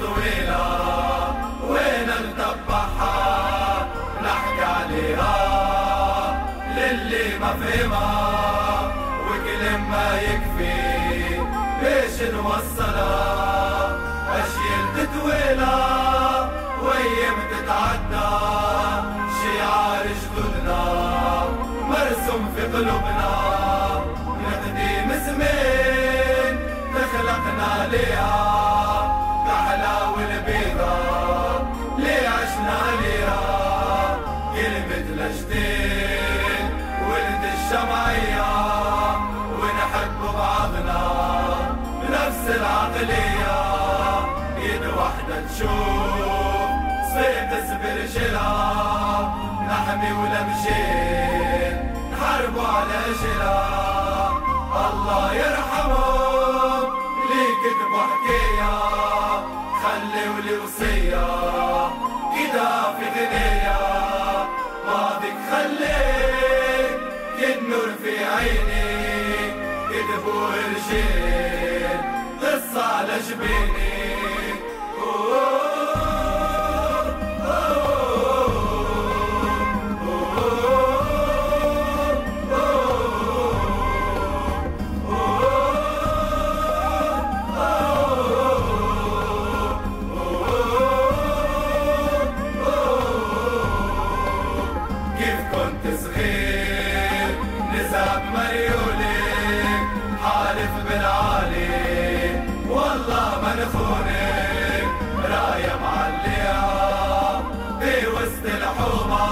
طويلة وين نتبعها نحكي عليها للي ما فهمها وكلمة يكفي بيش نوصلها. أشيل تتويلة ويم تتعدى شعار جدودنا مرسوم في قلوبنا. لجتين ولد الجمعية ونحب بعضنا بنفس العقلية. يد واحدة تشوف صيد برجلها نحمي ولا نحاربوا على جلها الله يرحمهم لي كتبوا حكاية خلوا لي عيني كتبوا رجال قصة على جبيني كيف كنت صغير؟ الحومة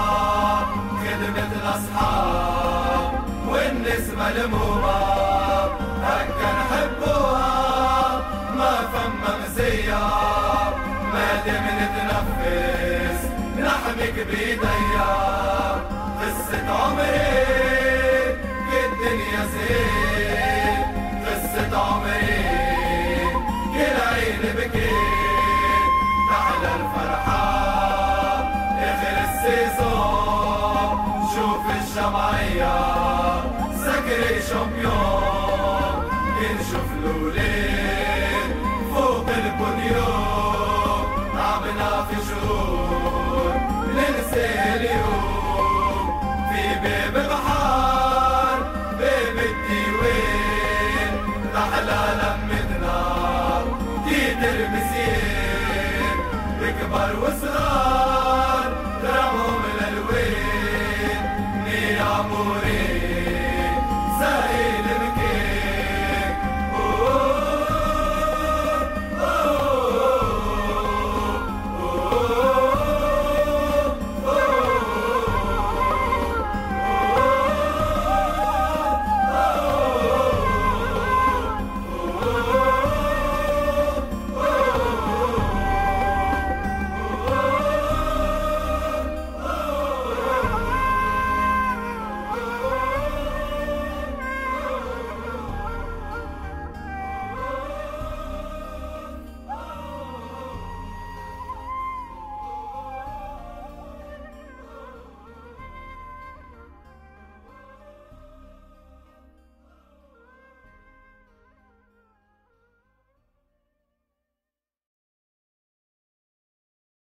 خدمة الأصحاب والناس ملمومة هكا نحبوها ما فما مزية. ما دام نتنفس نحميك بيديا قصة عمري الدنيا زين الجمعية سكري شامبيون ينشف الولاد فوق البنيون. تعبنا في شهور ننسى اليوم. في باب بحار باب الديوان. تحلى لمتنا تيتر مزيان بكبر وصغار amore.